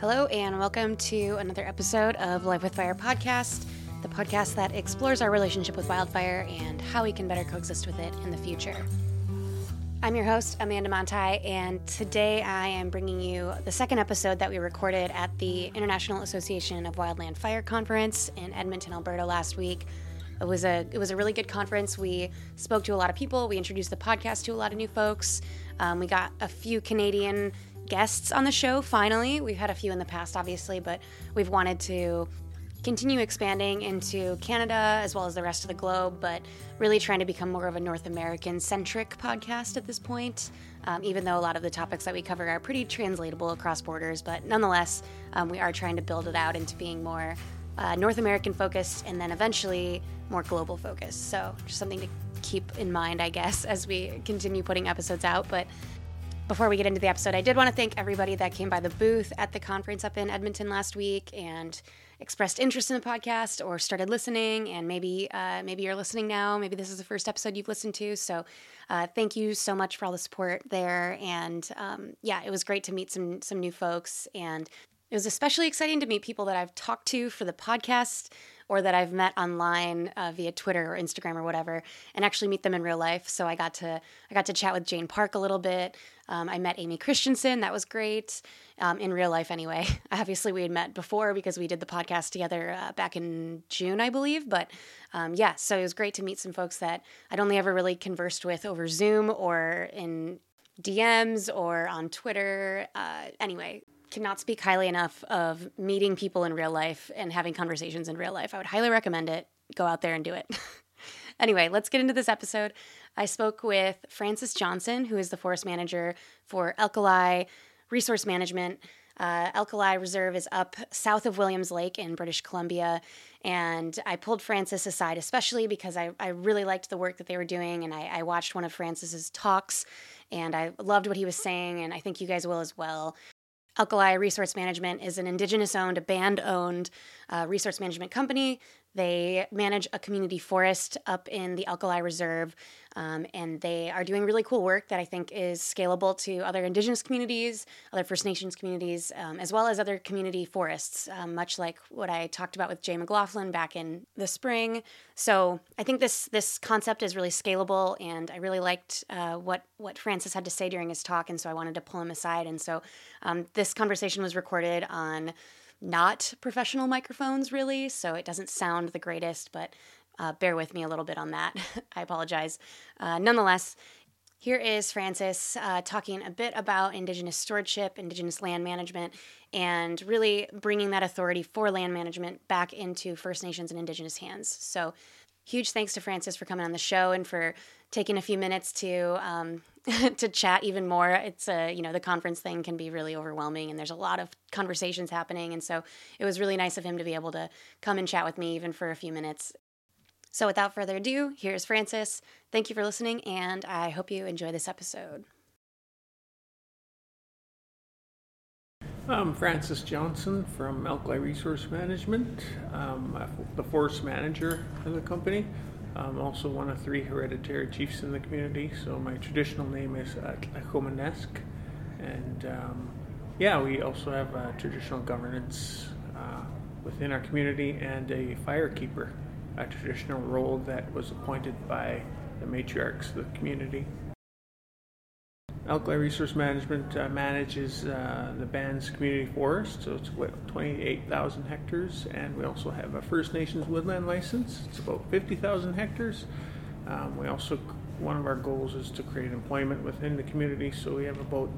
Hello, and welcome to another episode of Life with Fire podcast, the podcast that explores our relationship with wildfire and how we can better coexist with it in the future. I'm your host, Amanda Montai, and today I am bringing you the second episode that we recorded at the International Association of Wildland Fire Conference in Edmonton, Alberta last week. It was a it was a really good conference. We spoke to a lot of people. We introduced the podcast to a lot of new folks. Um, we got a few Canadian guests on the show finally. We've had a few in the past, obviously, but we've wanted to continue expanding into Canada as well as the rest of the globe, but really trying to become more of a North American centric podcast at this point. Um, even though a lot of the topics that we cover are pretty translatable across borders, but nonetheless, um, we are trying to build it out into being more uh, North American focused and then eventually more global focused. So, just something to keep in mind, I guess, as we continue putting episodes out. But before we get into the episode, I did want to thank everybody that came by the booth at the conference up in Edmonton last week and expressed interest in the podcast or started listening. And maybe uh, maybe you're listening now. Maybe this is the first episode you've listened to. So uh, thank you so much for all the support there. And um, yeah, it was great to meet some some new folks and. It was especially exciting to meet people that I've talked to for the podcast or that I've met online uh, via Twitter or Instagram or whatever, and actually meet them in real life. So I got to I got to chat with Jane Park a little bit. Um, I met Amy Christensen. That was great um, in real life, anyway. Obviously, we had met before because we did the podcast together uh, back in June, I believe. But um, yeah, so it was great to meet some folks that I'd only ever really conversed with over Zoom or in DMs or on Twitter. Uh, anyway, cannot speak highly enough of meeting people in real life and having conversations in real life. I would highly recommend it. Go out there and do it. anyway, let's get into this episode. I spoke with Francis Johnson, who is the forest manager for Alkali Resource Management. Uh, Alkali Reserve is up south of Williams Lake in British Columbia. And I pulled Francis aside, especially because I, I really liked the work that they were doing. And I, I watched one of Francis's talks and I loved what he was saying. And I think you guys will as well. Alkali Resource Management is an Indigenous owned, band owned uh, resource management company. They manage a community forest up in the Alkali Reserve, um, and they are doing really cool work that I think is scalable to other Indigenous communities, other First Nations communities, um, as well as other community forests, um, much like what I talked about with Jay McLaughlin back in the spring. So I think this this concept is really scalable, and I really liked uh, what what Francis had to say during his talk, and so I wanted to pull him aside. And so um, this conversation was recorded on not professional microphones, really, so it doesn't sound the greatest, but uh, bear with me a little bit on that. I apologize. Uh, nonetheless, here is Francis uh, talking a bit about Indigenous stewardship, Indigenous land management, and really bringing that authority for land management back into First Nations and Indigenous hands. So, huge thanks to Francis for coming on the show and for taking a few minutes to um, to chat even more. It's a you know the conference thing can be really overwhelming, and there's a lot of conversations happening, and so it was really nice of him to be able to come and chat with me even for a few minutes. So without further ado, here's Francis. Thank you for listening, and I hope you enjoy this episode. I'm Francis Johnson from Alkali Resource Management. I'm the forest manager of the company. I'm also one of three hereditary chiefs in the community, so my traditional name is Tlacomanesk. And um, yeah, we also have a traditional governance uh, within our community and a fire keeper, a traditional role that was appointed by the matriarchs of the community. Alkali Resource Management uh, manages uh, the band's community forest, so it's what, 28,000 hectares, and we also have a First Nations woodland license. It's about 50,000 hectares. Um, we also one of our goals is to create employment within the community. So we have about,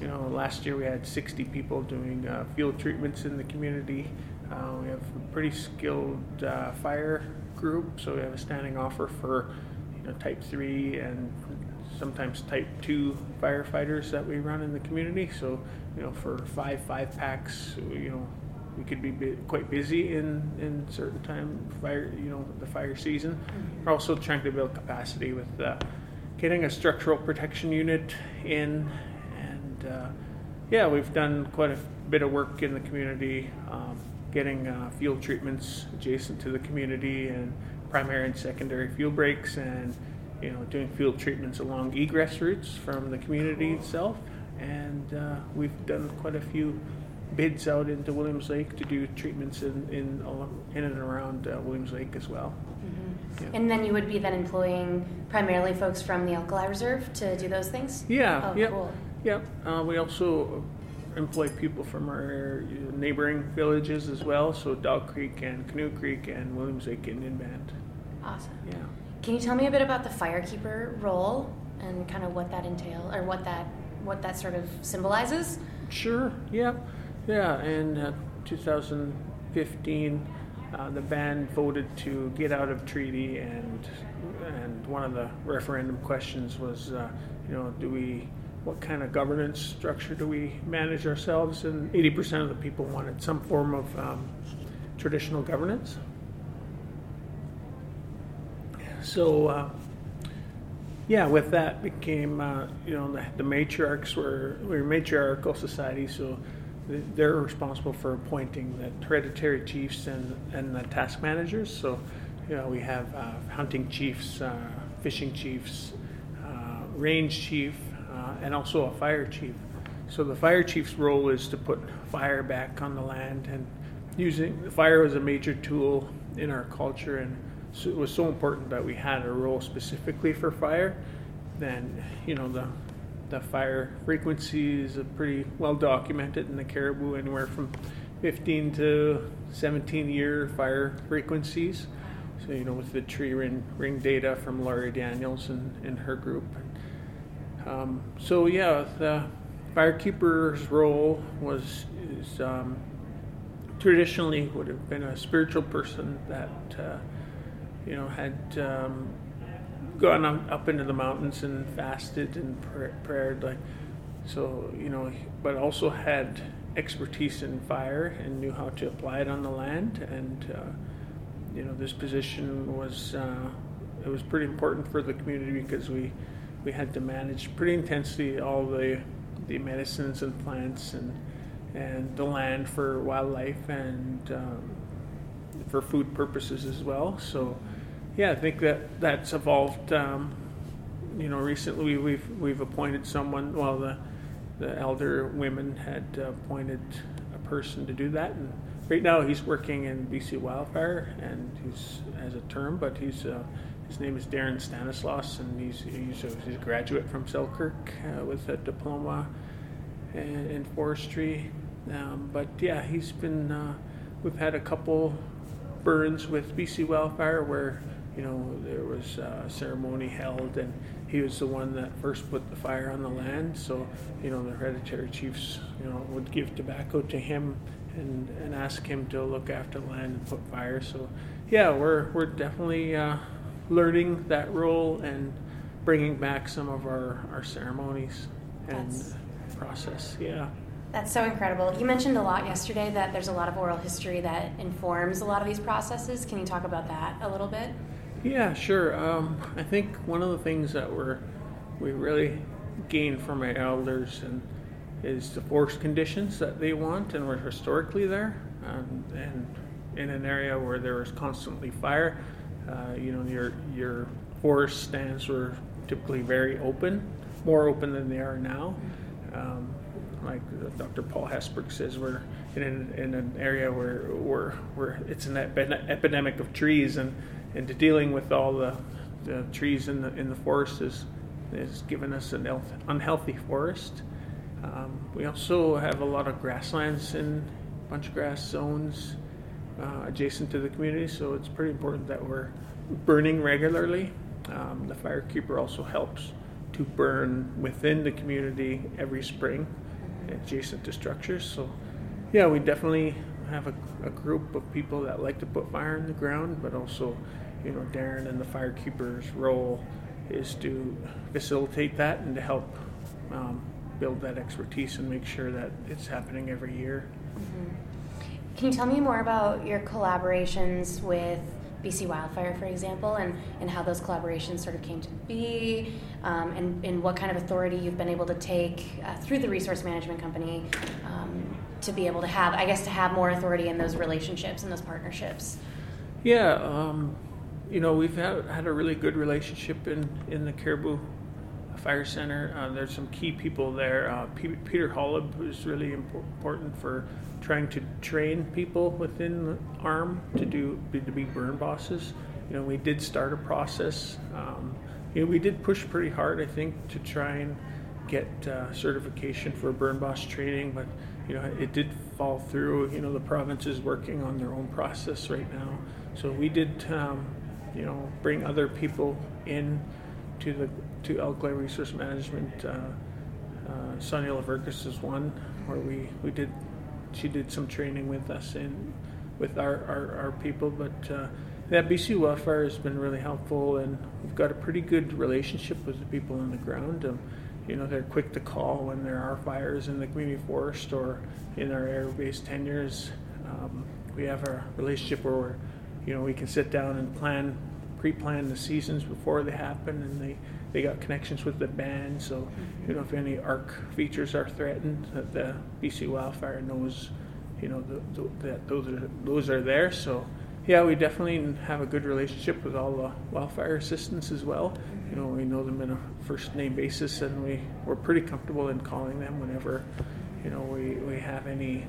you know, last year we had 60 people doing uh, field treatments in the community. Uh, we have a pretty skilled uh, fire group, so we have a standing offer for, you know, type three and sometimes type 2 firefighters that we run in the community. So, you know, for five five packs, you know, we could be bu- quite busy in, in certain time fire, you know, the fire season. Mm-hmm. We're also trying to build capacity with uh, getting a structural protection unit in, and uh, yeah, we've done quite a bit of work in the community, um, getting uh, field treatments adjacent to the community and primary and secondary fuel breaks and you know, doing field treatments along egress routes from the community itself, and uh, we've done quite a few bids out into Williams Lake to do treatments in in, in and around uh, Williams Lake as well. Mm-hmm. Yeah. And then you would be then employing primarily folks from the Alkali Reserve to do those things. Yeah. Oh, yep. Cool. Yep. Uh, we also employ people from our neighboring villages as well, so Dog Creek and Canoe Creek and Williams Lake Indian Band. Awesome. Yeah. Can you tell me a bit about the firekeeper role and kind of what that entails, or what that what that sort of symbolizes? Sure. Yeah. Yeah. In uh, 2015, uh, the band voted to get out of treaty, and and one of the referendum questions was, uh, you know, do we what kind of governance structure do we manage ourselves? And 80% of the people wanted some form of um, traditional governance. So, uh, yeah, with that became, uh, you know, the, the matriarchs were, we were matriarchal society, so they're responsible for appointing the hereditary chiefs and, and the task managers. So, you know, we have uh, hunting chiefs, uh, fishing chiefs, uh, range chief, uh, and also a fire chief. So the fire chief's role is to put fire back on the land, and using fire was a major tool in our culture, and so it was so important that we had a role specifically for fire. Then you know the the fire frequency is pretty well documented in the Cariboo, anywhere from 15 to 17 year fire frequencies. So you know with the tree ring, ring data from Lori Daniels and, and her group. Um, so yeah, the firekeeper's role was is um, traditionally would have been a spiritual person that uh, you know had um, gone up into the mountains and fasted and prayed like so you know but also had expertise in fire and knew how to apply it on the land. And uh, you know this position was uh, it was pretty important for the community because we we had to manage pretty intensely all the the medicines and plants and and the land for wildlife. And um, for food purposes as well. So, yeah, I think that that's evolved. Um, you know, recently we've we've appointed someone. Well, the the elder women had appointed a person to do that, and right now he's working in BC Wildfire, and he's has a term, but he's uh, his name is Darren Stanislaus, and he's, he's, a, he's a graduate from Selkirk uh, with a diploma in, in forestry. Um, but yeah, he's been, uh, we've had a couple burns with BC Wildfire where, you know, there was a ceremony held and he was the one that first put the fire on the land. So, you know, the hereditary chiefs, you know, would give tobacco to him and, and ask him to look after the land and put fire. So, yeah, we're, we're definitely, uh, learning that role and bringing back some of our, our ceremonies and That's, process. Yeah. That's so incredible. You mentioned a lot yesterday that there's a lot of oral history that informs a lot of these processes. Can you talk about that a little bit? Yeah, sure. Um, I think one of the things that we're we really gain from our elders and is the forest conditions that they want, and we're historically there, um, and in an area where there is constantly fire. Uh, you know, your your forest stands were typically very open, more open than they are now. Um, like Dr. Paul Hessburg says, we're in an, in an area where, where, where it's an epidemic of trees, and, and dealing with all the, the trees in the, in the forest is, is given us an unhealthy forest. Um, we also have a lot of grasslands in bunch grass zones uh, adjacent to the community, so it's pretty important that we're burning regularly. Um, the firekeeper also helps to burn within the community every spring adjacent to structures. So, yeah, we definitely have a, a, group of people that like to put fire in the ground, but also, you know, Darren and the firekeeper's role is to facilitate that and to help um, build that expertise and make sure that it's happening every year. Mm-hmm. Can you tell me more about your collaborations with BC Wildfire, for example, and, and how those collaborations sort of came to be, um, and, and what kind of authority you've been able to take uh, through the resource management company um, to be able to have, I guess, to have more authority in those relationships and those partnerships? Yeah, um, you know, we've had, had a really good relationship in, in the Cariboo fire center. Uh, there's some key people there. Uh, P- Peter Hollub is really important for trying to train people within ARM to do to be burn bosses. You know, we did start a process. Um, you know, we did push pretty hard, I think, to try and get uh, certification for burn boss training, but you know, it did fall through. You know, the province is working on their own process right now, so we did, um, you know, bring other people in to the to Alkali Resource Management. Uh, uh, Sonja Leverkus is one where we we did she did some training with us and with our, our, our people. But uh, that BC Wildfire has been really helpful, and we've got a pretty good relationship with the people on the ground. Um, you know, they're quick to call when there are fires in the community forest or in our area-based tenures. Um, we have a relationship where you know, we can sit down and plan, pre-plan the seasons before they happen, and they they got connections with the band. So, you know, if any ARC features are threatened, that the BC Wildfire knows, you know, the, the, that those are those are there. So, yeah, we definitely have a good relationship with all the wildfire assistants as well. You know, we know them in a first name basis, and we we're pretty comfortable in calling them whenever, you know, we we have any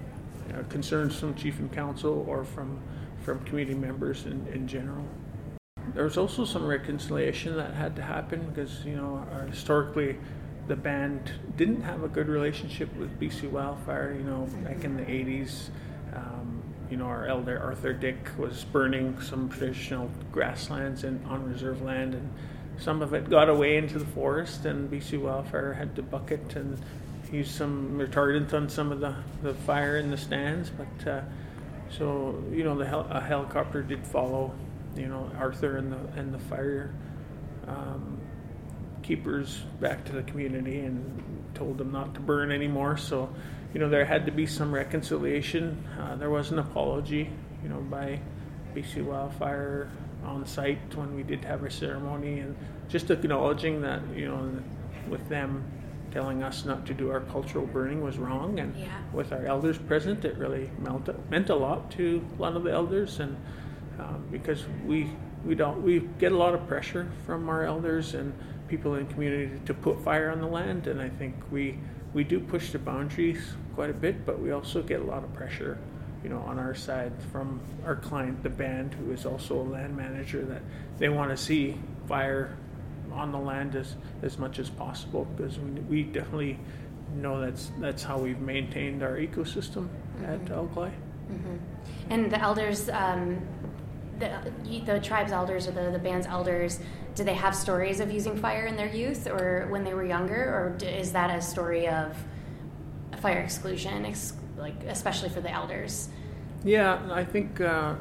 uh, concerns from chief and council or from from community members in, in general there was also some reconciliation that had to happen because you know historically the band didn't have a good relationship with BC Wildfire. You know, back in the '80s, um, you know, our elder Arthur Dick was burning some traditional grasslands and on reserve land, and some of it got away into the forest, and BC Wildfire had to bucket and use some retardant on some of the, the fire in the stands. But uh, so you know, the hel- a helicopter did follow you know Arthur and the and the fire um, keepers back to the community and told them not to burn anymore. So, you know, there had to be some reconciliation. Uh, there was an apology, you know, by BC Wildfire on site when we did have our ceremony, and just acknowledging that, you know, with them telling us not to do our cultural burning was wrong, and yeah. with our elders present, it really meant meant a lot to a lot of the elders and um, because we we don't we get a lot of pressure from our elders and people in the community to put fire on the land, and I think we we do push the boundaries quite a bit, but we also get a lot of pressure, you know, on our side from our client, the band, who is also a land manager, that they want to see fire on the land as, as much as possible because we, we definitely know that's that's how we've maintained our ecosystem mm-hmm. at Alkali. Mm-hmm. And the elders, um, the, the tribe's elders or the, the band's elders, do they have stories of using fire in their youth or when they were younger, or is that a story of fire exclusion, ex- like especially for the elders? Yeah, I think uh,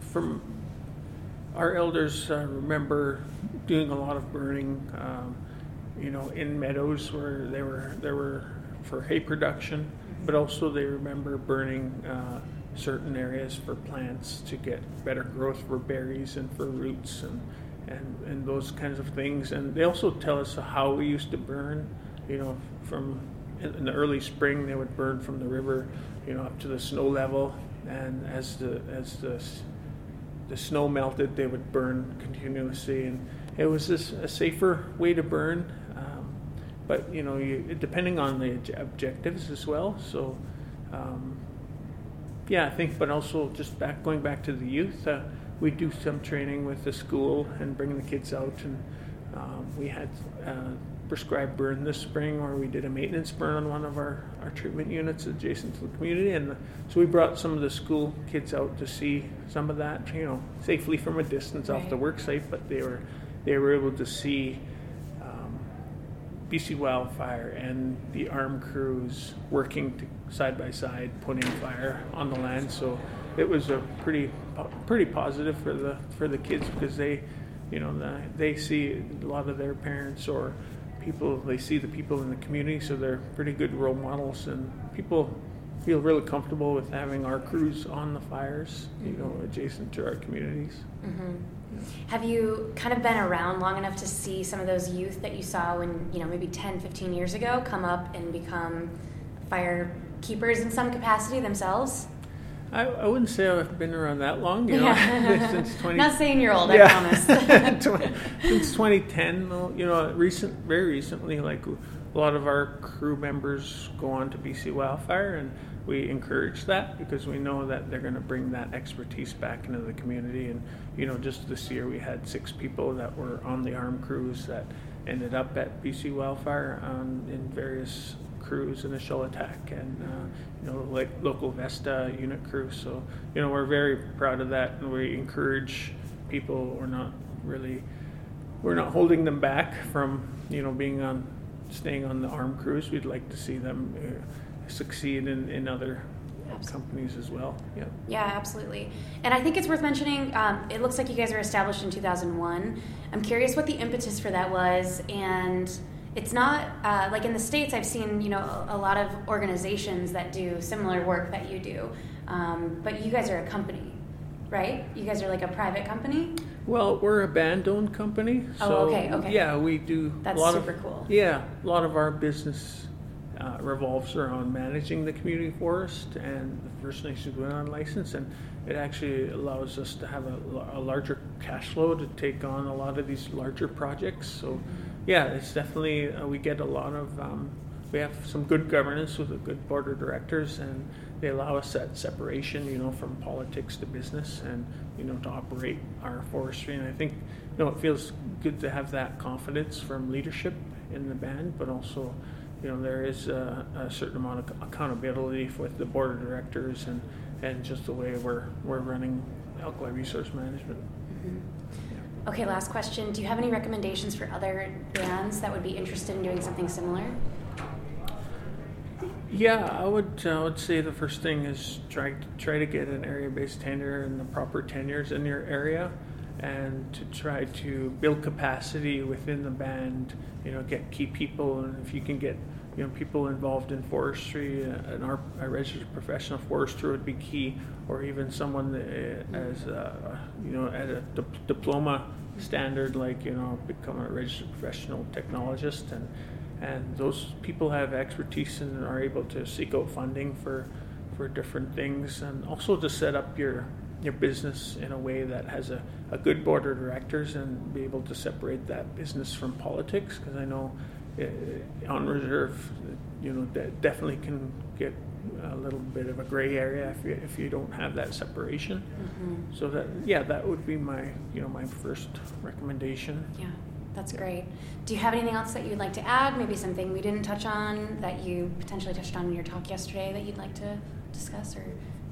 from our elders uh, remember doing a lot of burning, um, you know, in meadows where they were there were for hay production, but also they remember burning. Uh, certain areas for plants to get better growth for berries and for roots and, and, and those kinds of things. And they also tell us how we used to burn, you know, from in the early spring they would burn from the river, you know, up to the snow level. And as the, as the, the snow melted, they would burn continuously. And it was a safer way to burn. Um, but, you know, you, depending on the objectives as well. So, um, yeah, I think, but also just back going back to the youth, uh, we do some training with the school and bringing the kids out, and um, we had uh, prescribed burn this spring where we did a maintenance burn on one of our, our treatment units adjacent to the community, and so we brought some of the school kids out to see some of that, you know, safely from a distance right. off the work site, but they were they were able to see BC Wildfire and the ARM crews working to, side by side, putting fire on the land. So it was a pretty pretty positive for the for the kids because they, you know, the, they see a lot of their parents or people they see the people in the community, so they're pretty good role models, and people feel really comfortable with having our crews on the fires, you know, adjacent to our communities. Mm-hmm. Have you kind of been around long enough to see some of those youth that you saw when, you know, maybe 10, 15 years ago come up and become fire keepers in some capacity themselves? I, I wouldn't say I've been around that long. You know, Yeah. since twenty. Not saying you're old, I Yeah. promise. Since 2010, you know, recent, very recently, like a lot of our crew members go on to BC Wildfire, and we encourage that because we know that they're going to bring that expertise back into the community. And you know, just this year we had six people that were on the ARM crews that ended up at BC Wildfire um, in various crews, initial attack, and uh, you know, like local Vesta unit crews. So you know, we're very proud of that, and we encourage people. We're not really we're not holding them back from you know being on staying on the ARM crews. We'd like to see them uh, succeed in, in other companies as well. Yeah. Yeah, absolutely. And I think it's worth mentioning. Um, it looks like you guys were established in 2001. I'm curious what the impetus for that was, and it's not uh, like in the states. I've seen you know a, a lot of organizations that do similar work that you do, um, but you guys are a company, right? You guys are like a private company. Well, we're a band-owned company, Oh, so okay, okay. yeah, we do That's a lot super of cool. yeah, a lot of our business uh, revolves around managing the community forest and the First Nations Woodland license, and it actually allows us to have a larger cash flow to take on a lot of these larger projects. So, yeah, it's definitely uh, we get a lot of um, we have some good governance with a good board of directors, and they allow us that separation, you know, from politics to business, and you know, to operate our forestry. And I think, you know, it feels good to have that confidence from leadership in the band, but also, you know, there is a, a certain amount of accountability with the board of directors and and just the way we're we're running Alkali Resource Management. Okay, last question. Do you have any recommendations for other bands that would be interested in doing something similar? Yeah, I would. I would say the first thing is try try to get an area-based tenure and the proper tenures in your area, and to try to build capacity within the band. You know, get key people, and if you can get you know people involved in forestry, uh, an ar- a registered professional forester would be key, or even someone that, uh, as uh, you know at a dip- diploma standard, like you know become a registered professional technologist and and those people have expertise and are able to seek out funding for for different things and also to set up your your business in a way that has a, a good board of directors and be able to separate that business from politics because I know on reserve you know de- definitely can get a little bit of a gray area if you, if you don't have that separation so that yeah that would be my you know my first recommendation Yeah, that's great. Do you have anything else that you'd like to add? Maybe something we didn't touch on that you potentially touched on in your talk yesterday that you'd like to discuss, or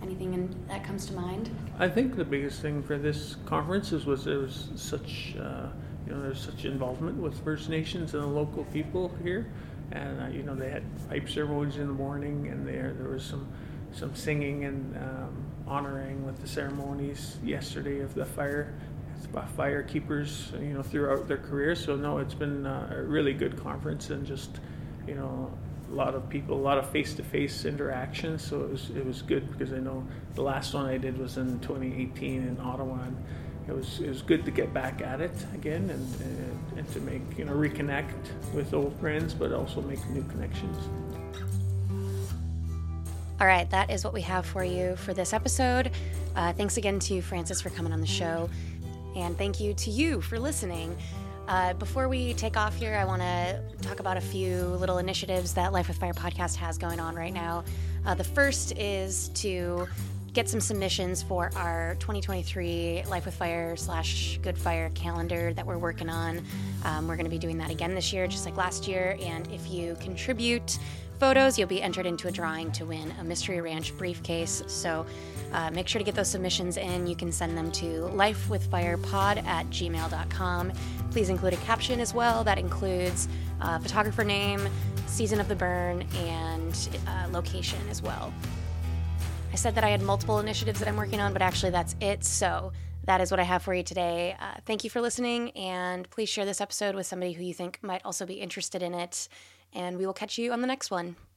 anything in, that comes to mind? I think the biggest thing for this conference is was there was such uh, you know there's such involvement with First Nations and the local people here, and uh, you know they had pipe ceremonies in the morning, and there there was some some singing and um, honoring with the ceremonies yesterday of the fire by fire keepers you know throughout their careers. So no, it's been uh, a really good conference and just you know a lot of people, a lot of face-to-face interaction. So it was it was good because I know the last one I did was in 2018 in Ottawa, and it was it was good to get back at it again and and, and to make you know reconnect with old friends, but also make new connections. All right, that is what we have for you for this episode. Uh, thanks again to Francis for coming on the show, and thank you to you for listening. Uh, before we take off here, I want to talk about a few little initiatives that Life with Fire podcast has going on right now. Uh, the first is to get some submissions for our 2023 Life with Fire slash Good Fire calendar that we're working on. Um, we're going to be doing that again this year, just like last year. And if you contribute photos, you'll be entered into a drawing to win a Mystery Ranch briefcase. So uh, make sure to get those submissions in. You can send them to lifewithfirepod at gmail.com. Please include a caption as well that includes uh, photographer name, season of the burn, and uh, location as well. I said that I had multiple initiatives that I'm working on, but actually that's it. So that is what I have for you today. Uh, thank you for listening, and please share this episode with somebody who you think might also be interested in it. And we will catch you on the next one.